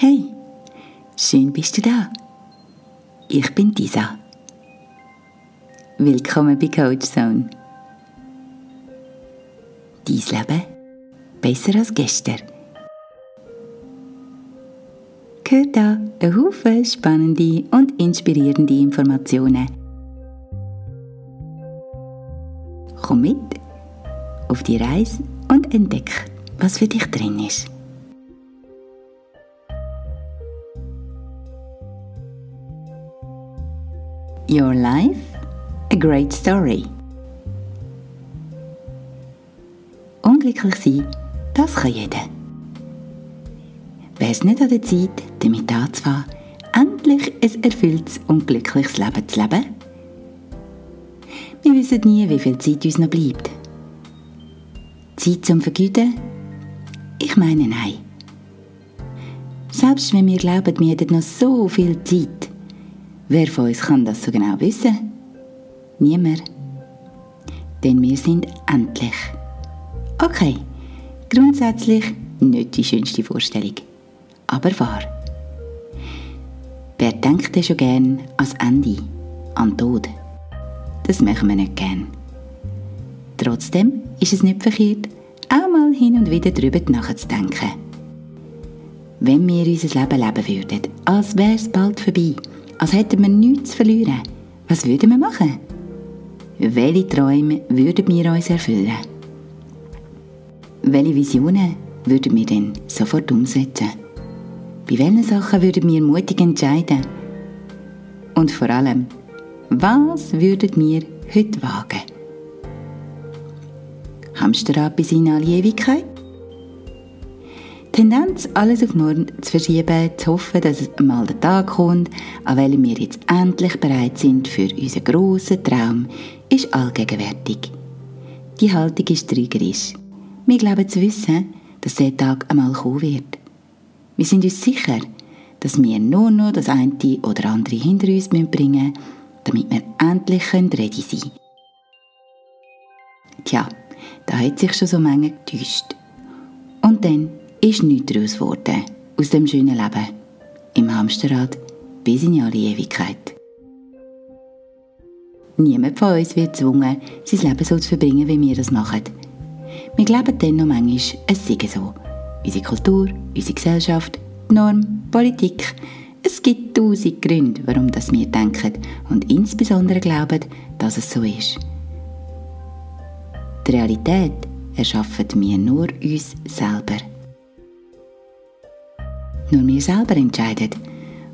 Hey, schön bist du da. Ich bin Disa. Willkommen bei Coach Zone. Dies Leben besser als gestern. Hört da ein Haufen spannende und inspirierende Informationen. Komm mit auf die Reise und entdeck, was für dich drin ist. Your Life, a Great Story. Unglücklich sein, das kann jeder. Wäre es nicht an der Zeit, damit anzufangen, endlich ein erfülltes und glückliches Leben zu leben? Wir wissen nie, wie viel Zeit uns noch bleibt. Zeit zum Vergüten? Ich meine nein. Selbst wenn wir glauben, wir hätten noch so viel Zeit, Wer von uns kann das so genau wissen? Niemand. Denn wir sind endlich. Okay, grundsätzlich nicht die schönste Vorstellung, aber wahr. Wer denkt denn schon gern ans Ende, an den Tod? Das machen wir nicht gern. Trotzdem ist es nicht verkehrt, auch mal hin und wieder darüber nachzudenken. Wenn wir unser Leben leben würden, als wäre es bald vorbei, als hätten wir nichts zu verlieren. Was würden wir machen? Welche Träume würden wir uns erfüllen? Welche Visionen würden wir denn sofort umsetzen? Bei welchen Sachen würden wir mutig entscheiden? Und vor allem, was würden wir heute wagen? Hamsterrad bis in alle Ewigkeit? Tendenz, alles auf morgen zu verschieben, zu hoffen, dass mal der Tag kommt, an welchem wir jetzt endlich bereit sind für unseren grossen Traum, ist allgegenwärtig. Die Haltung ist trügerisch. Wir glauben zu wissen, dass der Tag einmal kommen wird. Wir sind uns sicher, dass wir nur noch das eine oder andere hinter uns bringen müssen, damit wir endlich ready sein können. Tja, da hat sich schon so Menge getäuscht. Und dann ist nichts daraus geworden, aus dem schönen Leben, im Hamsterrad bis in alle Ewigkeit. Niemand von uns wird gezwungen, sein Leben so zu verbringen, wie wir das machen. Wir glauben dann noch manchmal, es sei so. Unsere Kultur, unsere Gesellschaft, die Norm, Politik. Es gibt tausend Gründe, warum das wir denken und insbesondere glauben, dass es so ist. Die Realität erschaffen wir nur uns selber. Nur wir selber entscheiden,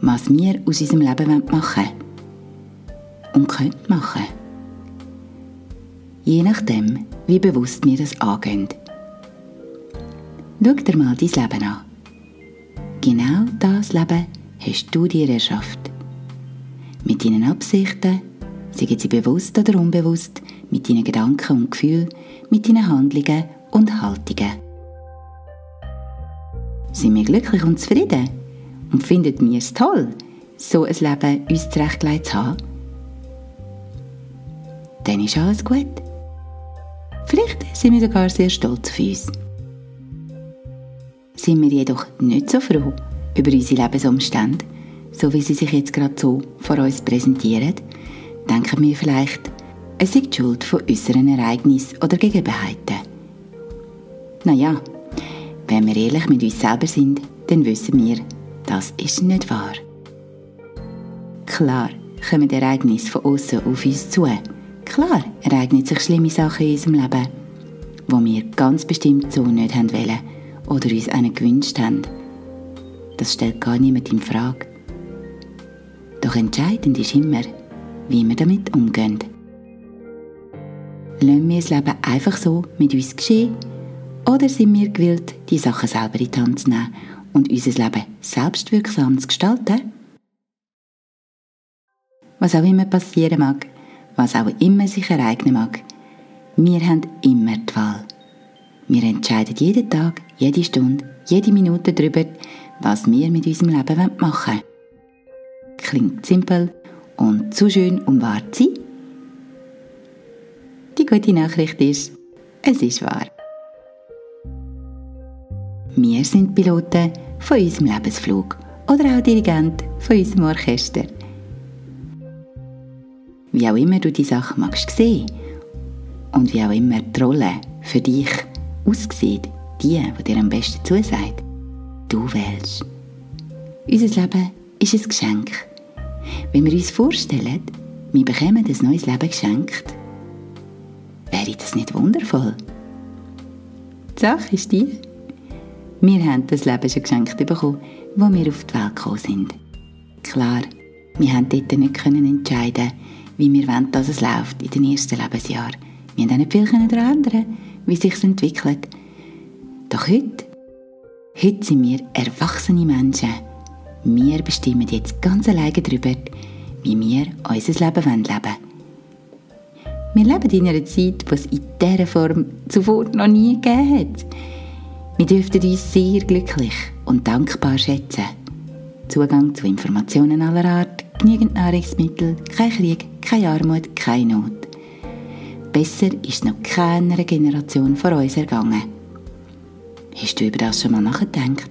was wir aus unserem Leben machen wollen und können machen. Je nachdem, wie bewusst wir das angehen. Schau dir mal dein Leben an. Genau das Leben hast du dir erschafft. Mit deinen Absichten, seien sie bewusst oder unbewusst, mit deinen Gedanken und Gefühlen, mit deinen Handlungen und Haltungen. Sind wir glücklich und zufrieden? Und finden wir es toll, so ein Leben uns zurechtgelegt zu haben? Dann ist alles gut. Vielleicht sind wir sogar sehr stolz auf uns. Sind wir jedoch nicht so froh über unsere Lebensumstände, so wie sie sich jetzt gerade so vor uns präsentieren, denken wir vielleicht, es ist die Schuld von äußeren Ereignissen oder Gegebenheiten. Naja, wenn wir ehrlich mit uns selber sind, dann wissen wir, das ist nicht wahr. Klar kommen Ereignisse von außen auf uns zu. Klar ereignen sich schlimme Sachen in unserem Leben, wo wir ganz bestimmt so nicht haben wollen oder uns einen gewünscht haben. Das stellt gar niemand in Frage. Doch entscheidend ist immer, wie wir damit umgehen. Lassen wir das Leben einfach so mit uns geschehen oder sind wir gewillt, die Sachen selber in die Hand zu nehmen und unser Leben selbstwirksam zu gestalten? Was auch immer passieren mag, was auch immer sich ereignen mag, wir haben immer die Wahl. Wir entscheiden jeden Tag, jede Stunde, jede Minute darüber, was wir mit unserem Leben machen wollen. Klingt simpel und zu schön, um wahr zu sein? Die gute Nachricht ist, es ist wahr. Wir sind Piloten von unserem Lebensflug oder auch Dirigent von unserem Orchester. Wie auch immer du die Sache magst sehen und wie auch immer die Rolle für dich aussieht, die, die dir am besten zusagt, du wählst. Unser Leben ist ein Geschenk. Wenn wir uns vorstellen, wir bekommen ein neues Leben geschenkt, wäre das nicht wundervoll? Die Sache ist die, wir haben das Leben schon geschenkt bekommen, wo wir auf die Welt gekommen sind. Klar, wir haben dort nicht entscheiden wie wir wollen, dass es läuft in den ersten Lebensjahren. Wir haben auch nicht viel daran ändern, wie es sich entwickelt. Doch heute, heute sind wir erwachsene Menschen. Wir bestimmen jetzt ganz alleine darüber, wie wir unser Leben leben wollen. Wir leben in einer Zeit, die es in dieser Form zuvor noch nie gegeben hat. Wir dürften uns sehr glücklich und dankbar schätzen. Zugang zu Informationen aller Art, genügend Nahrungsmittel, kein Krieg, keine Armut, keine Not. Besser ist noch keiner Generation vor uns ergangen. Hast du über das schon mal nachgedacht?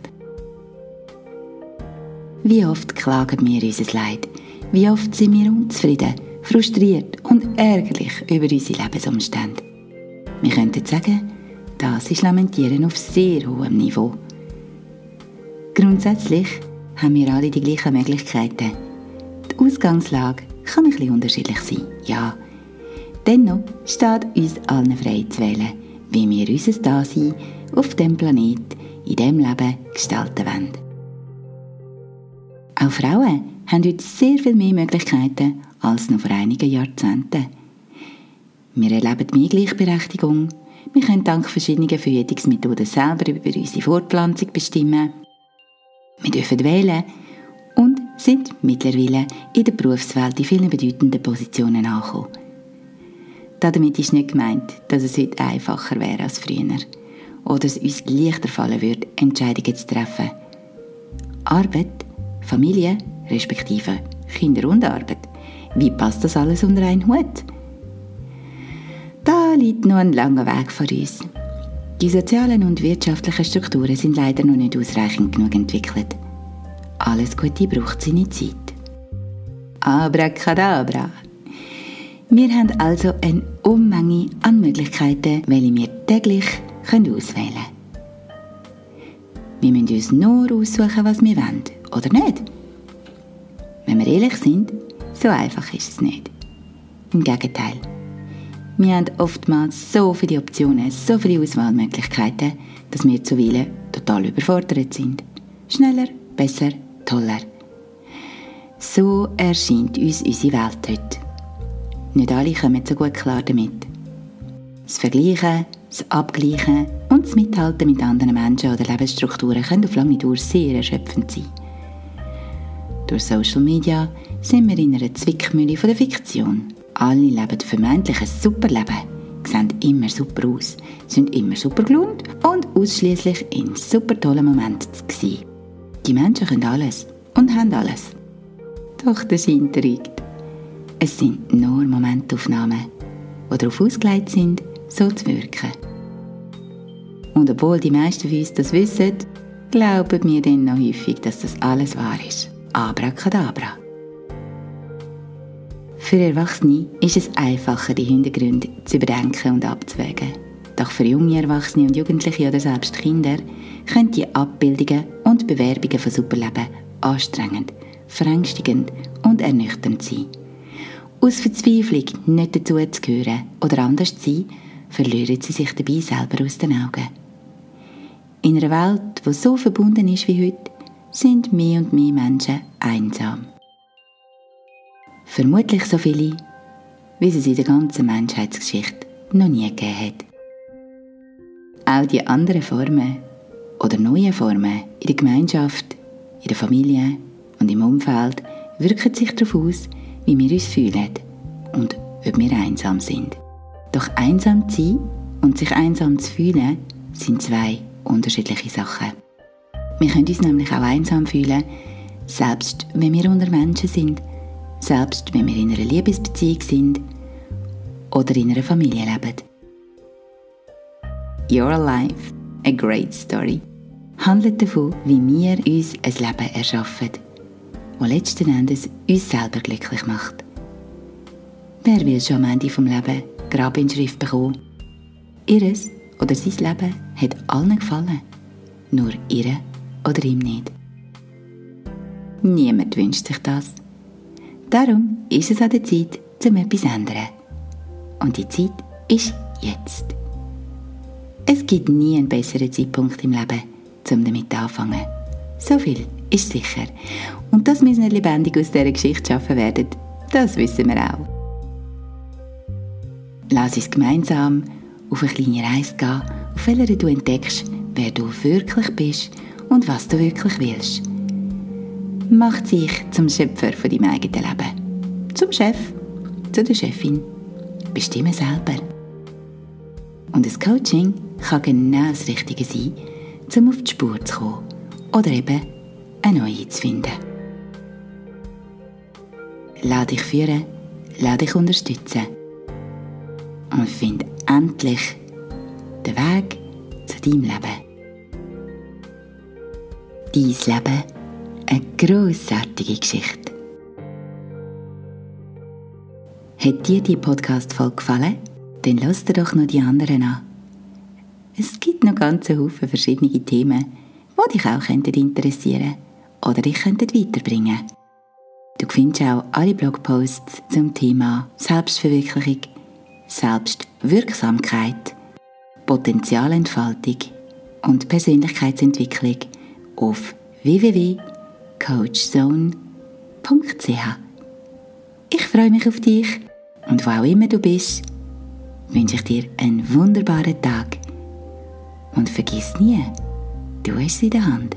Wie oft klagen wir unser Leid? Wie oft sind wir unzufrieden, frustriert und ärgerlich über unsere Lebensumstände? Wir könnten sagen, das ist Lamentieren auf sehr hohem Niveau. Grundsätzlich haben wir alle die gleichen Möglichkeiten. Die Ausgangslage kann ein bisschen unterschiedlich sein, ja. Dennoch steht uns allen frei zu wählen, wie wir unser Dasein auf dem Planet, in dem Leben gestalten wollen. Auch Frauen haben heute sehr viel mehr Möglichkeiten als noch vor einigen Jahrzehnten. Wir erleben mehr Gleichberechtigung, wir können dank verschiedener Verhütungsmethoden selber über unsere Fortpflanzung bestimmen. Wir dürfen wählen und sind mittlerweile in der Berufswelt in vielen bedeutenden Positionen angekommen. Damit ist nicht gemeint, dass es heute einfacher wäre als früher oder es uns leichter fallen würde, Entscheidungen zu treffen. Arbeit, Familie, respektive Kinder und Arbeit. Wie passt das alles unter einen Hut? Da liegt noch ein langer Weg vor uns. Die sozialen und wirtschaftlichen Strukturen sind leider noch nicht ausreichend genug entwickelt. Alles Gute braucht seine Zeit. Abracadabra! Wir haben also eine Unmenge an Möglichkeiten, welche wir täglich auswählen können. Wir müssen uns nur aussuchen, was wir wollen, oder nicht? Wenn wir ehrlich sind, so einfach ist es nicht. Im Gegenteil. Wir haben oftmals so viele Optionen, so viele Auswahlmöglichkeiten, dass wir zuweilen total überfordert sind. Schneller, besser, toller. So erscheint uns unsere Welt heute. Nicht alle kommen so gut klar damit. Das Vergleichen, das Abgleichen und das Mithalten mit anderen Menschen oder Lebensstrukturen können auf lange Dauer sehr erschöpfend sein. Durch Social Media sind wir in einer Zwickmühle von der Fiktion. Alle leben vermeintlich ein super Leben, sehen immer super aus, sind immer super gelaunt und ausschließlich in super tollen Momenten sein. Die Menschen können alles und haben alles. Doch der Schein trügt. Es sind nur Momentaufnahmen, die darauf ausgelegt sind, so zu wirken. Und obwohl die meisten von uns das wissen, glauben wir dann noch häufig, dass das alles wahr ist. Abracadabra. Für Erwachsene ist es einfacher, die Hintergründe zu überdenken und abzuwägen. Doch für junge Erwachsene und Jugendliche oder selbst Kinder können die Abbildungen und Bewerbungen von Superleben anstrengend, verängstigend und ernüchternd sein. Aus Verzweiflung nicht dazu zu gehören oder anders zu sein, verlieren sie sich dabei selber aus den Augen. In einer Welt, die so verbunden ist wie heute, sind mehr und mehr Menschen einsam. Vermutlich so viele, wie es in der ganzen Menschheitsgeschichte noch nie gegeben hat. Auch die anderen Formen oder neuen Formen in der Gemeinschaft, in der Familie und im Umfeld wirken sich darauf aus, wie wir uns fühlen und ob wir einsam sind. Doch einsam zu sein und sich einsam zu fühlen, sind zwei unterschiedliche Sachen. Wir können uns nämlich auch einsam fühlen, selbst wenn wir unter Menschen sind selbst wenn wir in einer Liebesbeziehung sind oder in einer Familie leben. Your life, a great story. handelt davon, wie wir uns ein Leben erschaffen, das letzten Endes uns selber glücklich macht. Wer will schon am Ende vom Leben Grabinschrift bekommen? Ihres oder sein Leben hat allen gefallen, nur ihr oder ihm nicht. Niemand wünscht sich das. Darum ist es an der Zeit, zum etwas zu ändern. Und die Zeit ist jetzt. Es gibt nie einen besseren Zeitpunkt im Leben, um damit anzufangen. So viel ist sicher. Und dass wir nicht lebendig aus dieser Geschichte schaffen werden, das wissen wir auch. Lass uns gemeinsam auf eine kleine Reise gehen, auf welcher du entdeckst, wer du wirklich bist und was du wirklich willst. Mach dich zum Schöpfer von deinem eigenen Leben. Zum Chef, zu der Chefin. Bestimme selber. Und das Coaching kann genau das Richtige sein, um auf die Spur zu kommen oder eben eine neue zu finden. Lass dich führen, lass dich unterstützen und find endlich den Weg zu deinem Leben. Dein Leben, eine grossartige Geschichte. Hat dir die Podcast-Folge gefallen? Dann lass dir doch noch die anderen an. Es gibt noch ganze Haufen verschiedene Themen, die dich auch interessieren oder dich weiterbringen Du findest auch alle Blogposts zum Thema Selbstverwirklichung, Selbstwirksamkeit, Potenzialentfaltung und Persönlichkeitsentwicklung auf www.coachzone.ch. Ich freue mich auf dich und wo auch immer du bist, wünsche ich dir einen wunderbaren Tag. Und vergiss nie, du hast sie in der Hand.